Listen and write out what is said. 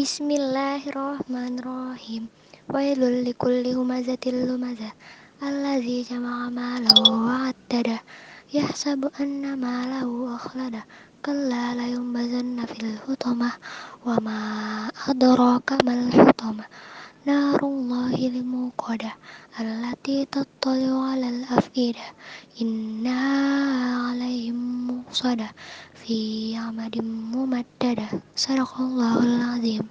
Bismillahirrahmanirrahim. Wailul likulli humazatil lumazah. Allazi jama'a malahu wa'addada. Yahsabu anna malahu akhlada. Kalla layumbazanna fil hutamah. Wa ma adraka mal hutamah. Narullahi limuqada. Allati tattali'u alal afida. Inna alaihim muqsada. Fi amadim mumaddada. Sadaqallahul azim.